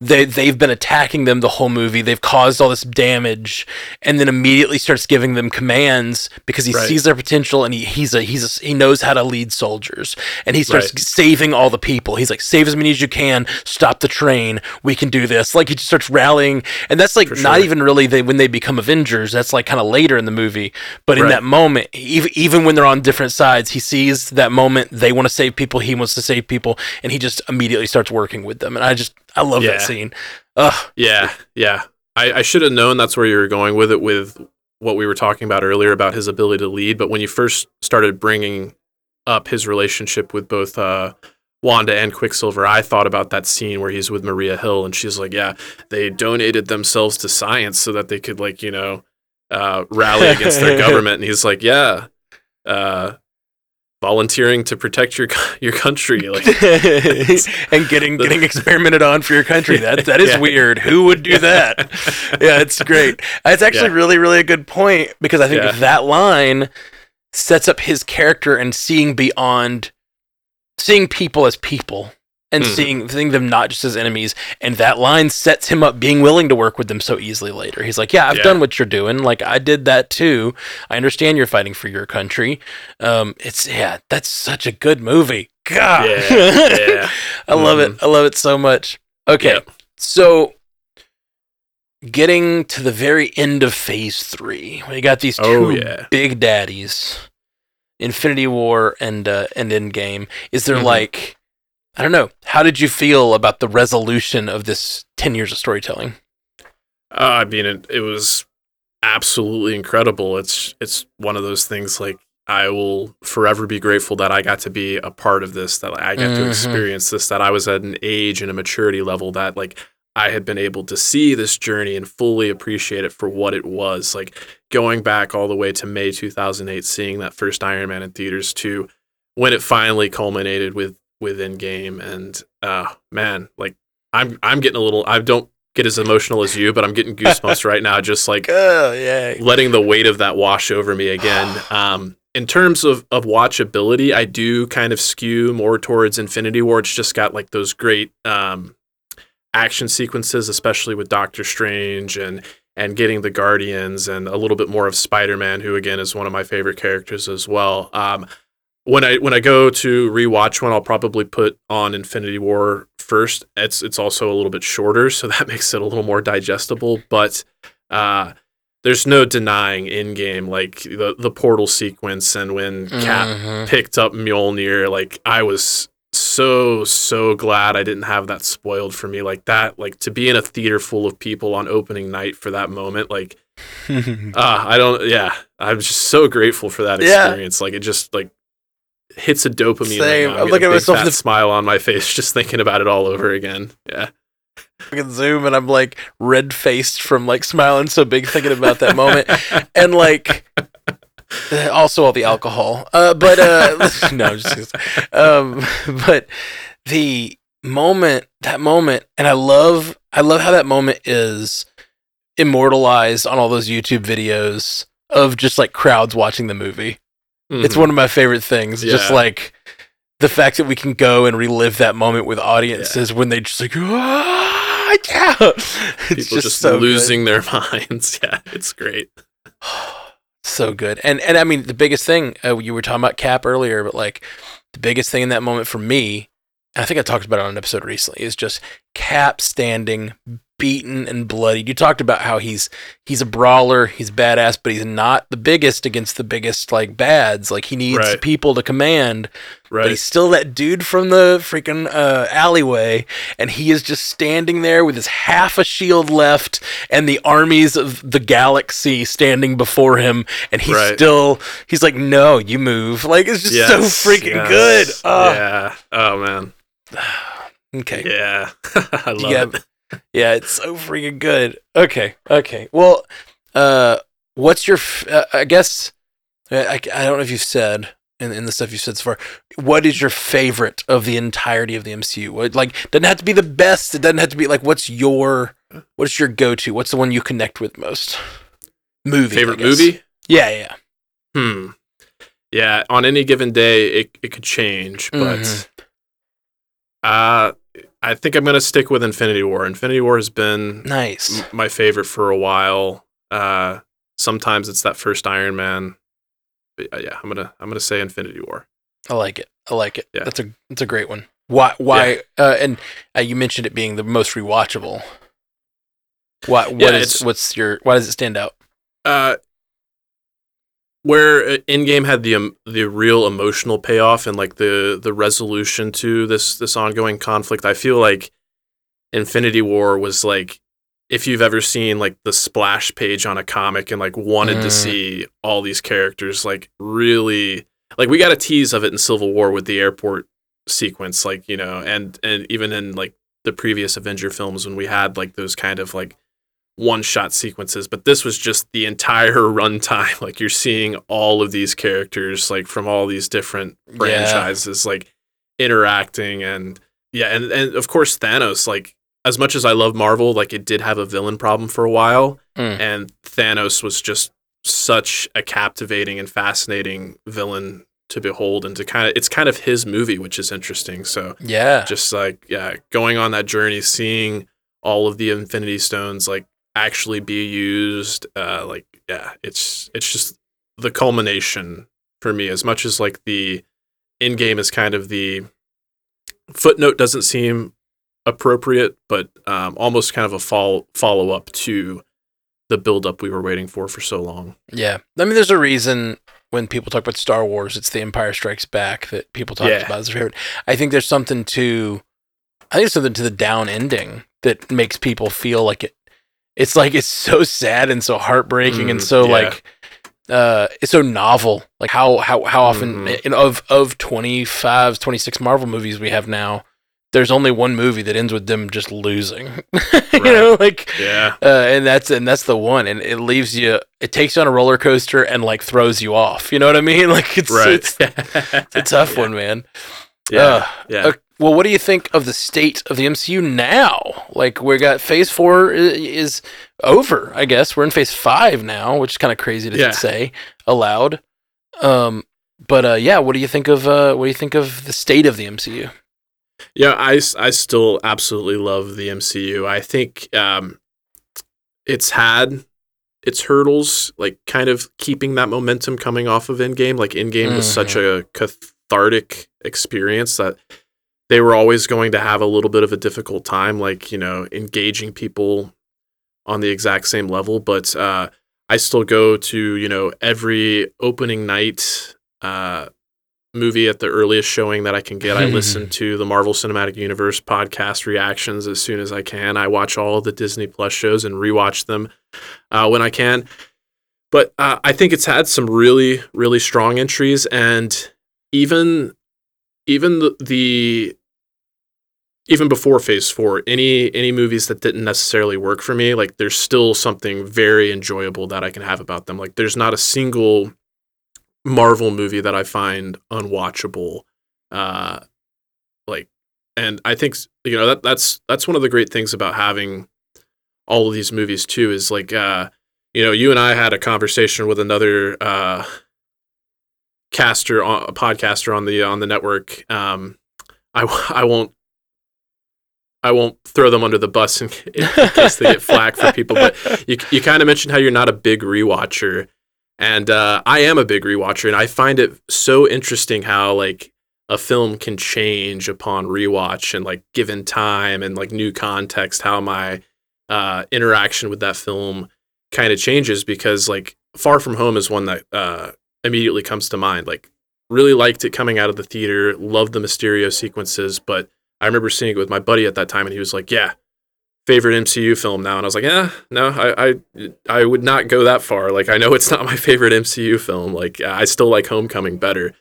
they they've been attacking them the whole movie. They've caused all this damage, and then immediately starts giving them commands because he right. sees their potential and he he's a he's a, he knows how to lead soldiers, and he starts right. saving all the people. He's like, save as many as you can, stop the train, we can do this. Like he just starts rallying, and that's like not even really they when they become Avengers. That's like kind of later in the movie, but in right. that moment, even even when they're on different sides, he sees that moment. They want to save people, he wants to save people, and he just immediately starts working with them. And I just I love yeah. that scene. Ugh. Yeah, yeah. I, I should have known that's where you were going with it with what we were talking about earlier about his ability to lead. But when you first started bringing up his relationship with both uh, Wanda and Quicksilver, I thought about that scene where he's with Maria Hill and she's like, yeah, they donated themselves to science so that they could like, you know, uh, rally against their government. And he's like, yeah, uh, volunteering to protect your your country like and getting the, getting experimented on for your country. That that is yeah. weird. Who would do that? Yeah it's great. It's actually yeah. really really a good point because i think yeah. that line sets up his character and seeing beyond seeing people as people and mm. seeing seeing them not just as enemies and that line sets him up being willing to work with them so easily later he's like yeah i've yeah. done what you're doing like i did that too i understand you're fighting for your country um it's yeah that's such a good movie god yeah, yeah. i mm. love it mm-hmm. i love it so much okay yep. so getting to the very end of phase three we got these oh, two oh, yeah. big daddies infinity war and uh and endgame is there mm-hmm. like I don't know. How did you feel about the resolution of this 10 years of storytelling? Uh, I mean, it, it was absolutely incredible. It's it's one of those things like I will forever be grateful that I got to be a part of this, that I got mm-hmm. to experience this, that I was at an age and a maturity level that like I had been able to see this journey and fully appreciate it for what it was. Like going back all the way to May 2008, seeing that first Iron Man in theaters to when it finally culminated with with game and uh, man, like I'm I'm getting a little. I don't get as emotional as you, but I'm getting goosebumps right now, just like oh, yeah. letting the weight of that wash over me again. Um, in terms of, of watchability, I do kind of skew more towards Infinity War. It's just got like those great um, action sequences, especially with Doctor Strange and and getting the Guardians and a little bit more of Spider Man, who again is one of my favorite characters as well. Um, when I when I go to rewatch one, I'll probably put on Infinity War first. It's it's also a little bit shorter, so that makes it a little more digestible. But uh, there's no denying Endgame like the the portal sequence and when Cap Mhm. picked up Mjolnir, like I was so so glad I didn't have that spoiled for me like that. Like to be in a theater full of people on opening night for that moment, like uh, I don't. Yeah, I'm just so grateful for that Yeah. experience. Like it just like hits a dopamine. Same. Right. I'm I looking at myself the- smile on my face just thinking about it all over again. Yeah. fucking zoom and I'm like red faced from like smiling so big thinking about that moment and like uh, also all the alcohol uh but uh no just um but the moment that moment and I love I love how that moment is immortalized on all those YouTube videos of just like crowds watching the movie it's Mhm. one of my favorite things. Just like the fact that we can go and relive that moment with audiences when they just like, ah, yeah. It's people just, just, so good. losing their minds. Yeah, it's great. so good. And and I mean, the biggest thing uh, you were talking about Cap earlier, but like the biggest thing in that moment for me, I think I talked about it on an episode recently, is just Cap standing beaten and bloodied. You talked about how he's he's a brawler, he's badass, but he's not the biggest against the biggest like bads. Like he needs Right. people to command. but Right. he's still that dude from the freaking uh, alleyway, and he is just standing there with his half a shield left and the armies of the galaxy standing before him, and he's Right. still he's like, "No, you move!" Like it's just so freaking yes. good. Oh, Yeah. Oh man. Okay. Yeah. I love it. Yeah, it's so freaking good. Okay, okay. Well, uh, what's your? F- uh, I guess I, I don't know if you've said in, in the stuff you said so far. What is your favorite of the entirety of the MCU? What, like, doesn't have to be the best. It doesn't have to be like. What's your? What's your go-to? What's the one you connect with most? Movie. Favorite movie? Yeah, yeah. Hmm. Yeah. On any given day, it it could change, but Mhm. uh, I think I'm gonna stick with Infinity War. Infinity War has been Nice. m- my favorite for a while. Uh, sometimes it's that first Iron Man. But uh, yeah, I'm gonna I'm gonna say Infinity War. I like it. I like it. Yeah. That's a that's a great one. Why why uh, and uh, you mentioned it being the most rewatchable. Why what Yeah, is what's your why does it stand out? Uh, where uh, Endgame had the um, the real emotional payoff and like the the resolution to this this ongoing conflict, I feel like Infinity War was like if you've ever seen like the splash page on a comic and like wanted to Mm. see all these characters like really like we got a tease of it in Civil War with the airport sequence like you know and and even in like the previous Avenger films when we had like those kind of like one shot sequences, but this was just the entire runtime. Like you're seeing all of these characters, like from all these different Yeah. franchises, like interacting and yeah, and, and of course Thanos, like as much as I love Marvel, like it did have a villain problem for a while, Mm. and Thanos was just such a captivating and fascinating villain to behold and to kind of it's kind of his movie, which is interesting. So Yeah. just like yeah going on that journey seeing all of the infinity stones like actually be used uh like yeah it's it's just the culmination for me as much as like the Endgame is kind of the footnote doesn't seem appropriate but um almost kind of a fall follow up to the build up we were waiting for for so long Yeah. I mean there's a reason when people talk about Star Wars, it's the Empire Strikes Back that people talk Yeah. about as their favorite. I think there's something to I think there's something to the down ending that makes people feel like it it's like it's so sad and so heartbreaking and Mm, so yeah. like uh it's so novel. Like how how how often Mhm. in, of of 25 26 marvel movies we have now there's only one movie that ends with them just losing. You know like yeah. uh, and that's and that's the one and it leaves you it takes you on a roller coaster and like throws you off. You know what i mean? Like it's right. it's, it's a tough one man. Yeah. Ugh. yeah. Uh, well what do you think of the state of the mcu now like we got phase four is over i guess we're in phase five now which is kind of crazy to Yeah. say aloud um but uh yeah what do you think of uh what do you think of the state of the mcu Yeah, I, I still absolutely love the MCU. I think um, it's had its hurdles, like kind of keeping that momentum coming off of Endgame. Like Endgame was such a cathartic experience that they were always going to have a little bit of a difficult time, like you know, engaging people on the exact same level. But uh, I still go to you know every opening night uh, movie at the earliest showing that I can get. I listen to the Marvel Cinematic Universe podcast reactions as soon as I can. I watch all the Disney Plus shows and rewatch them uh, when I can. But uh, I think it's had some really, really strong entries, and even even the, the even before Phase Four, any any movies that didn't necessarily work for me, like there's still something very enjoyable that I can have about them. Like there's not a single Marvel movie that I find unwatchable. Uh, like, and I think you know that that's that's one of the great things about having all of these movies too. Is like, uh, you know, you and I had a conversation with another uh, caster, a podcaster on the on the network. Um, I I won't I won't throw them under the bus in, case they get flack for people. But you you kind of mentioned how you're not a big rewatcher, and uh, I am a big rewatcher, and I find it so interesting how like a film can change upon rewatch and like given time and like new context, how my uh, interaction with that film kind of changes because like Far From Home is one that uh, immediately comes to mind. Like really liked it coming out of the theater, loved the Mysterio sequences, but I remember seeing it with my buddy at that time, and he was like, "Yeah, favorite MCU film now," and I was like, "Yeah, no, I, I, I would not go that far. Like, I know it's not my favorite MCU film. Like, I still like Homecoming better."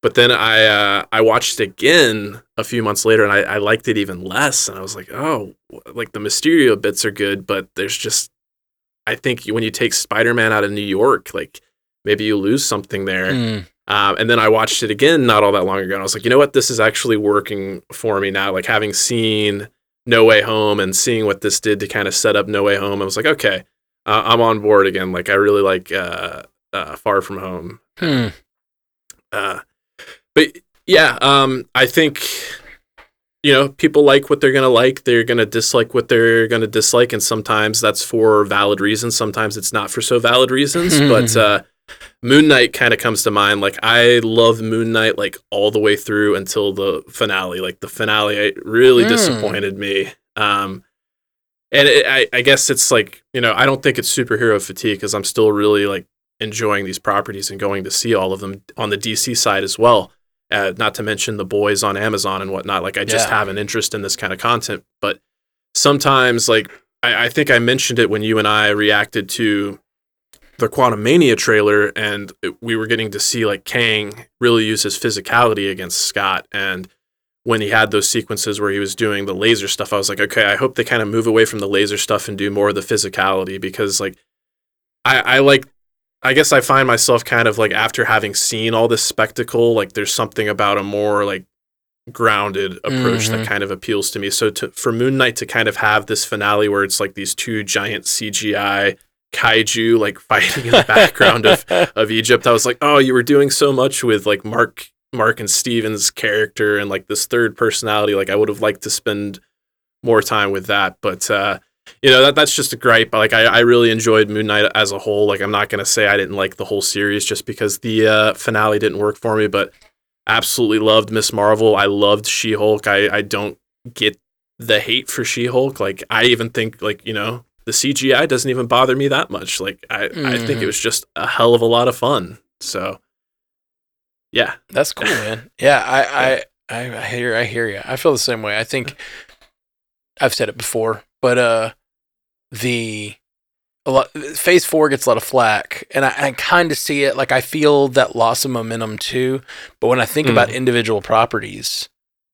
But then I, uh, I watched it again a few months later, and I, I liked it even less. And I was like, "Oh, like the Mysterio bits are good, but there's just, I think when you take Spider-Man out of New York, like maybe you lose something there." Mm. Um, and then I watched it again not all that long ago, and I was like, you know what, this is actually working for me now. Like having seen No Way Home and seeing what this did to kind of set up No Way Home, I was like, okay, uh, I'm on board again. Like I really like uh, uh, Far From Home. Hmm. Uh, but yeah, um, I think you know people like what they're gonna like. They're gonna dislike what they're gonna dislike, and sometimes that's for valid reasons. Sometimes it's not for so valid reasons. but uh, Moon Knight kind of comes to mind. Like I love Moon Knight like all the way through until the finale. Like the finale really Mm. disappointed me. Um, and it, I, I guess it's like you know I don't think it's superhero fatigue because I'm still really like enjoying these properties and going to see all of them on the DC side as well. Uh, not to mention the boys on Amazon and whatnot. Like I just Yeah. have an interest in this kind of content, but sometimes like I, I think I mentioned it when you and I reacted to the Quantumania trailer, and we were getting to see like Kang really use his physicality against Scott. And when he had those sequences where he was doing the laser stuff, I was like, okay, I hope they kind of move away from the laser stuff and do more of the physicality because like I, I like. I guess I find myself kind of like after having seen all this spectacle, like there's something about a more like grounded approach Mhm. that kind of appeals to me. So to, for Moon Knight to kind of have this finale where it's like these two giant CGI kaiju like fighting in the background of of Egypt, I was like, oh, you were doing so much with like Mark Mark and Steven's character and like this third personality. Like I would have liked to spend more time with that, but uh, you know that that's just a gripe. Like I, I really enjoyed Moon Knight as a whole. Like I'm not gonna say I didn't like the whole series just because the uh, finale didn't work for me, but absolutely loved Ms. Marvel. I loved She Hulk. I I don't get the hate for She Hulk. Like I even think like you know the CGI doesn't even bother me that much. Like I I think it was just a hell of a lot of fun. So yeah, That's cool, man. Yeah, I, I, I, hear, I hear you. I feel the same way. I think I've said it before, but uh, the a lot phase four gets a lot of flack, and I, I kind of see it. Like I feel that loss of momentum too. But when I think about individual properties,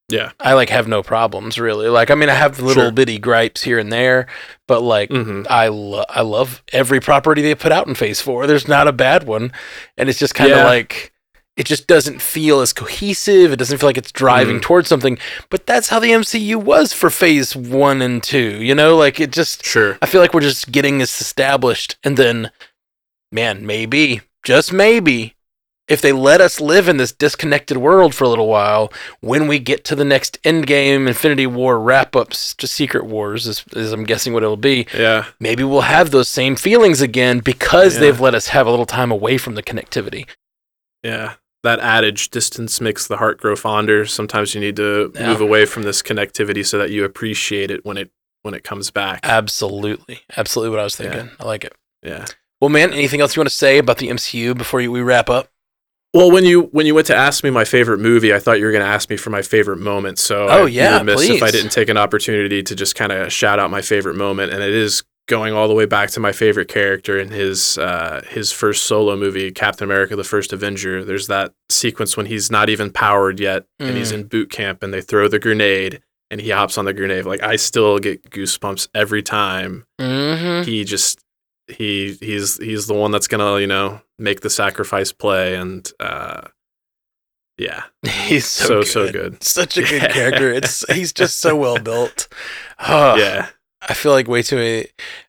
yeah, I like have no problems really. Like I mean, I have little Sure. bitty gripes here and there, but like hmm I lo- I love every property they put out in Phase Four. There's not a bad one, and it's just kind of Yeah. like it just doesn't feel as cohesive. It doesn't feel like it's driving Mhm. towards something. But that's how the MCU was for Phase One and Two. You know, like it just. sure, I feel like we're just getting this established, and then, man, maybe just maybe if they let us live in this disconnected world for a little while, when we get to the next Endgame, Infinity War wrap ups to Secret Wars, is, is I'm guessing what it'll be. Yeah. Maybe we'll have those same feelings again because Yeah. they've let us have a little time away from the connectivity. Yeah. That adage, distance makes the heart grow fonder. Sometimes you need to Yeah. move away from this connectivity so that you appreciate it when it when it comes back. Absolutely, absolutely what I was thinking. I like it. yeah. Well, man, anything else you want to say about the MCU before you, we wrap up? Well, when you when you went to ask me my favorite movie, I thought you were going to ask me for my favorite moment. So Oh, be yeah, remiss if I didn't take an opportunity to just kind of shout out my favorite moment, and it is going all the way back to my favorite character in his uh, his first solo movie, Captain America: The First Avenger. There's that sequence when he's not even powered yet, and he's Mm. in boot camp, and they throw the grenade, and he hops on the grenade. Like I still get goosebumps every time Mm-hmm. he just he he's he's the one that's gonna you know make the sacrifice play and uh yeah He's so, so good. so good Such a good Yeah. character. It's he's just so well built. Oh, yeah I feel like way too many.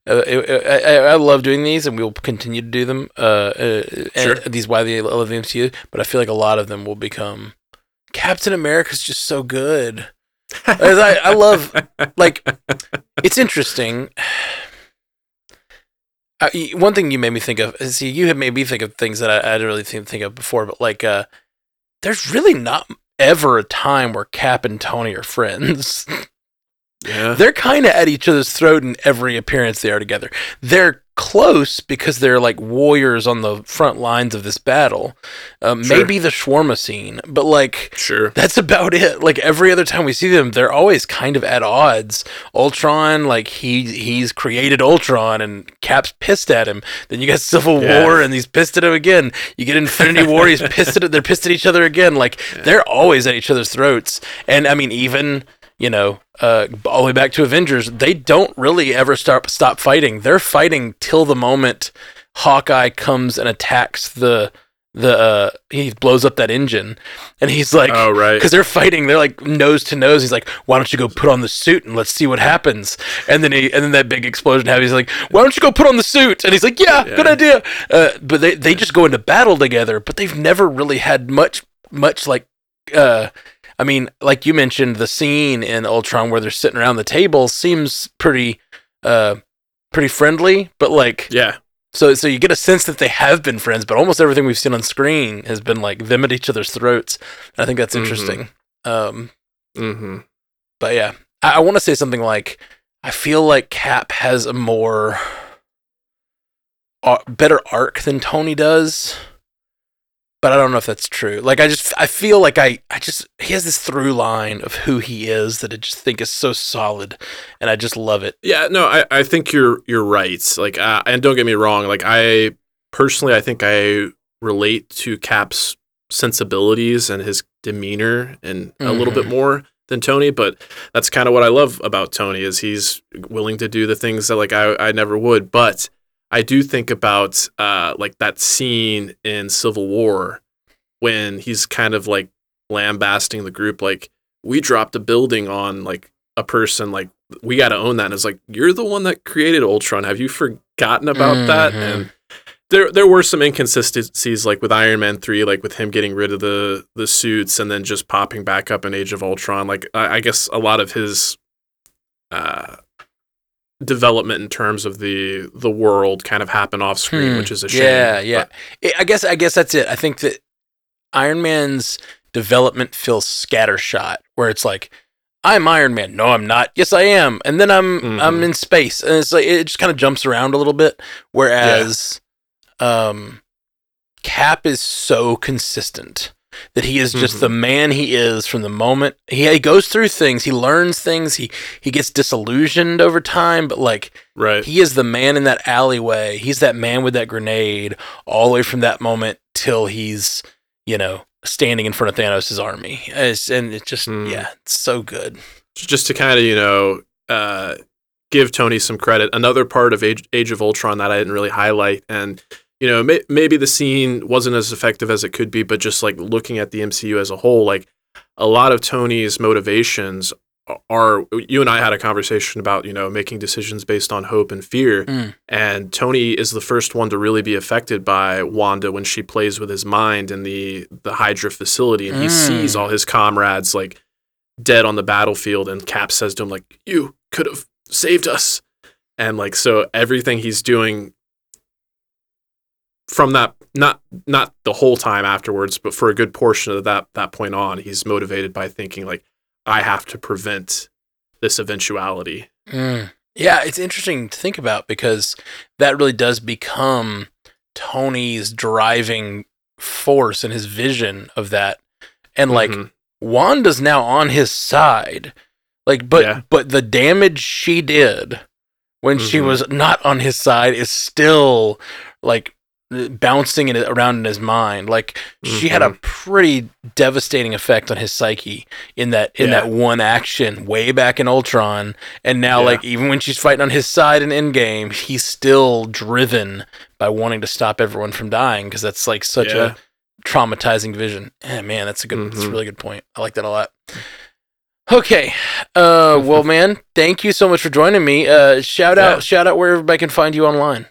Uh, I, I, I love doing these, and we'll continue to do them. Uh, uh Sure. and these why they love the MCU, but I feel like a lot of them will become. Captain America's just so good. I, I love like it's interesting. Uh, one thing you made me think of is see you had made me think of things that I, I didn't really think, think of before, but like uh, there's really not ever a time where Cap and Tony are friends. yeah they're kind of at each other's throat in every appearance they are together. They're close because they're like warriors on the front lines of this battle. Um, Sure. Maybe the shawarma scene, but like sure that's about it. Like every other time we see them, they're always kind of at odds. Ultron, like he he's created Ultron, and Cap's pissed at him. Then you got Civil Yeah. War, and he's pissed at him again. You get Infinity War, he's pissed at they're pissed at each other again. Like they're always at each other's throats. And I mean, even you know, uh, all the way back to Avengers, they don't really ever stop stop fighting. They're fighting till the moment Hawkeye comes and attacks the the uh, he blows up that engine, and he's like, oh right because they're fighting, they're like nose to nose. He's like, "Why don't you go put on the suit and let's see what happens?" And then he, and then that big explosion happens. He's like, "Why don't you go put on the suit?" And he's like, "Yeah, good idea." Uh, but they they just go into battle together, but they've never really had much much like. Uh, I mean, like you mentioned, the scene in Ultron where they're sitting around the table seems pretty, uh, pretty friendly. But like, yeah so so you get a sense that they have been friends, but almost everything we've seen on screen has been like them at each other's throats. And I think that's Mhm. interesting. Um, mm-hmm but yeah, I, I want to say something like I feel like Cap has a more uh, better arc than Tony does. But I don't know if that's true. Like I just I feel like I I just he has this through line of who he is that I just think is so solid and I just love it. yeah no i i think you're you're right like uh, and don't get me wrong like i personally i think i relate to cap's sensibilities and his demeanor and a little bit Mhm. more than Tony, but that's kind of what I love about Tony is he's willing to do the things that like I, I never would. But I do think about uh like that scene in Civil War when he's kind of like lambasting the group like we dropped a building on like a person like we got to own that. And it's like you're the one that created Ultron. Have you forgotten about that? Mhm. and there there were some inconsistencies like with Iron Man 3 like with him getting rid of the the suits and then just popping back up in Age of Ultron. Like I, I guess a lot of his uh development in terms of the the world kind of happen off screen Hmm. which is a shame Yeah, yeah. But- I guess I guess that's it. I think that Iron Man's development feels scattershot, where it's like, I'm Iron Man. No, I'm not. Yes, I am. And then I'm I'm Mhm. in space, and it's like it just kind of jumps around a little bit. Whereas, um, Cap is so consistent that he is just Mhm. the man he is from the moment he, he goes through things. He learns things. He he gets disillusioned over time, but like right he is the man in that alleyway. He's that man with that grenade all the way from that moment till he's, you know, standing in front of Thanos' army. It's, and it's just, Hmm. yeah, it's so good. just to kind of you know uh, give Tony some credit. Another part of Age, Age of Ultron that I didn't really highlight, and you know may, maybe the scene wasn't as effective as it could be, but just like looking at the MCU as a whole, like a lot of Tony's motivations are you and I had a conversation about you know making decisions based on hope and fear, Mm. and Tony is the first one to really be affected by Wanda when she plays with his mind in the the Hydra facility, and he Mm. sees all his comrades like dead on the battlefield, and Cap says to him like, "You could have saved us," and like so everything he's doing from that not not the whole time afterwards, but for a good portion of that that point on, he's motivated by thinking like I have to prevent this eventuality. Mm. Yeah, it's interesting to think about because that really does become Tony's driving force and his vision of that. And like Mhm. Wanda's now on his side. Like but Yeah. but the damage she did when she Mhm. was not on his side is still like bouncing it around in his mind. Like she had a Mm-hmm. pretty devastating effect on his psyche in that in Yeah. that one action way back in Ultron. And now Yeah. like even when she's fighting on his side in Endgame, he's still driven by wanting to stop everyone from dying because that's like such Yeah. a traumatizing vision. Eh, man, that's a good that's a Mhm. really good point. I like that a lot. Okay. Uh well man, thank you so much for joining me. Uh shout out shout out where everybody can find you online.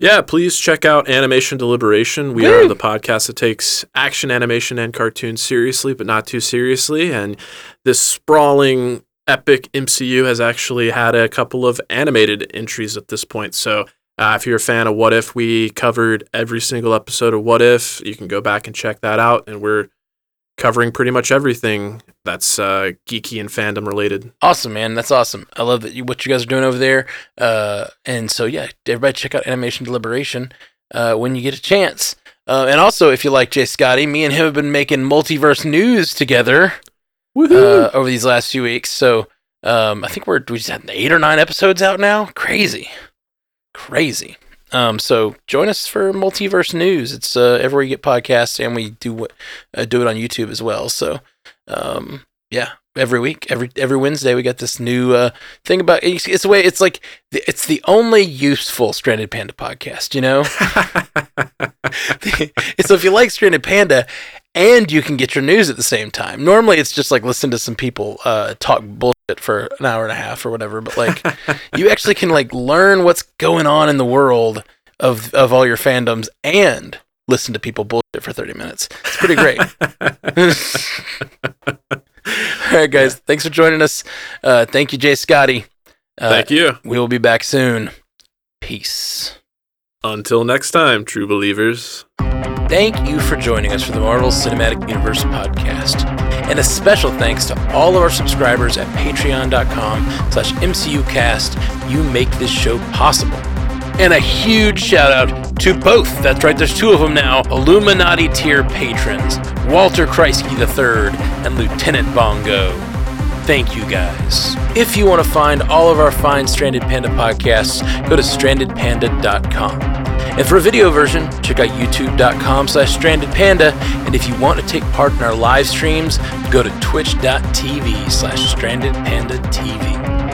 Yeah, please check out Animation Deliberation. We Woo! are the podcast that takes action, animation, and cartoons seriously, but not too seriously. And this sprawling, epic MCU has actually had a couple of animated entries at this point. So uh, if you're a fan of What If, we covered every single episode of What If. You can go back and check that out. And we're covering pretty much everything that's uh, geeky and fandom related. Awesome, man. That's awesome. I love that you, what you guys are doing over there. Uh, and so yeah, everybody check out Animation Deliberation uh, when you get a chance. Uh, and also, if you like J Scotty, me and him have been making multiverse news together uh, over these last few weeks. So um, I think we're we just had eight or nine episodes out now. Crazy, crazy. Um, so join us for multiverse news. It's uh, everywhere you get podcasts, and we do uh, do it on YouTube as well. So um, yeah, every week, every every Wednesday, we got this new uh, thing about it's, it's the way it's like it's the only useful Stranded Panda podcast. You know, so if you like Stranded Panda and you can get your news at the same time. Normally it's just like listen to some people uh, talk bullshit for an hour and a half or whatever, but like you actually can like learn what's going on in the world of of all your fandoms and listen to people bullshit for 30 minutes. It's pretty great. all right guys, thanks for joining us. Uh, thank you J Scotty. Uh, Thank you. We will be back soon. Peace. Until next time, true believers. Thank you for joining us for the Marvel Cinematic Universe podcast. And a special thanks to all of our subscribers at patreon.com slash mcucast. You make this show possible. And a huge shout out to both, that's right, there's two of them now, Illuminati tier patrons, Walter Kreisky III and Lieutenant Bongo. Thank you guys. If you want to find all of our fine Stranded Panda podcasts, go to strandedpanda.com. And for a video version, check out youtube.com slash strandedpanda. And if you want to take part in our live streams, go to twitch.tv slash strandedpandatv.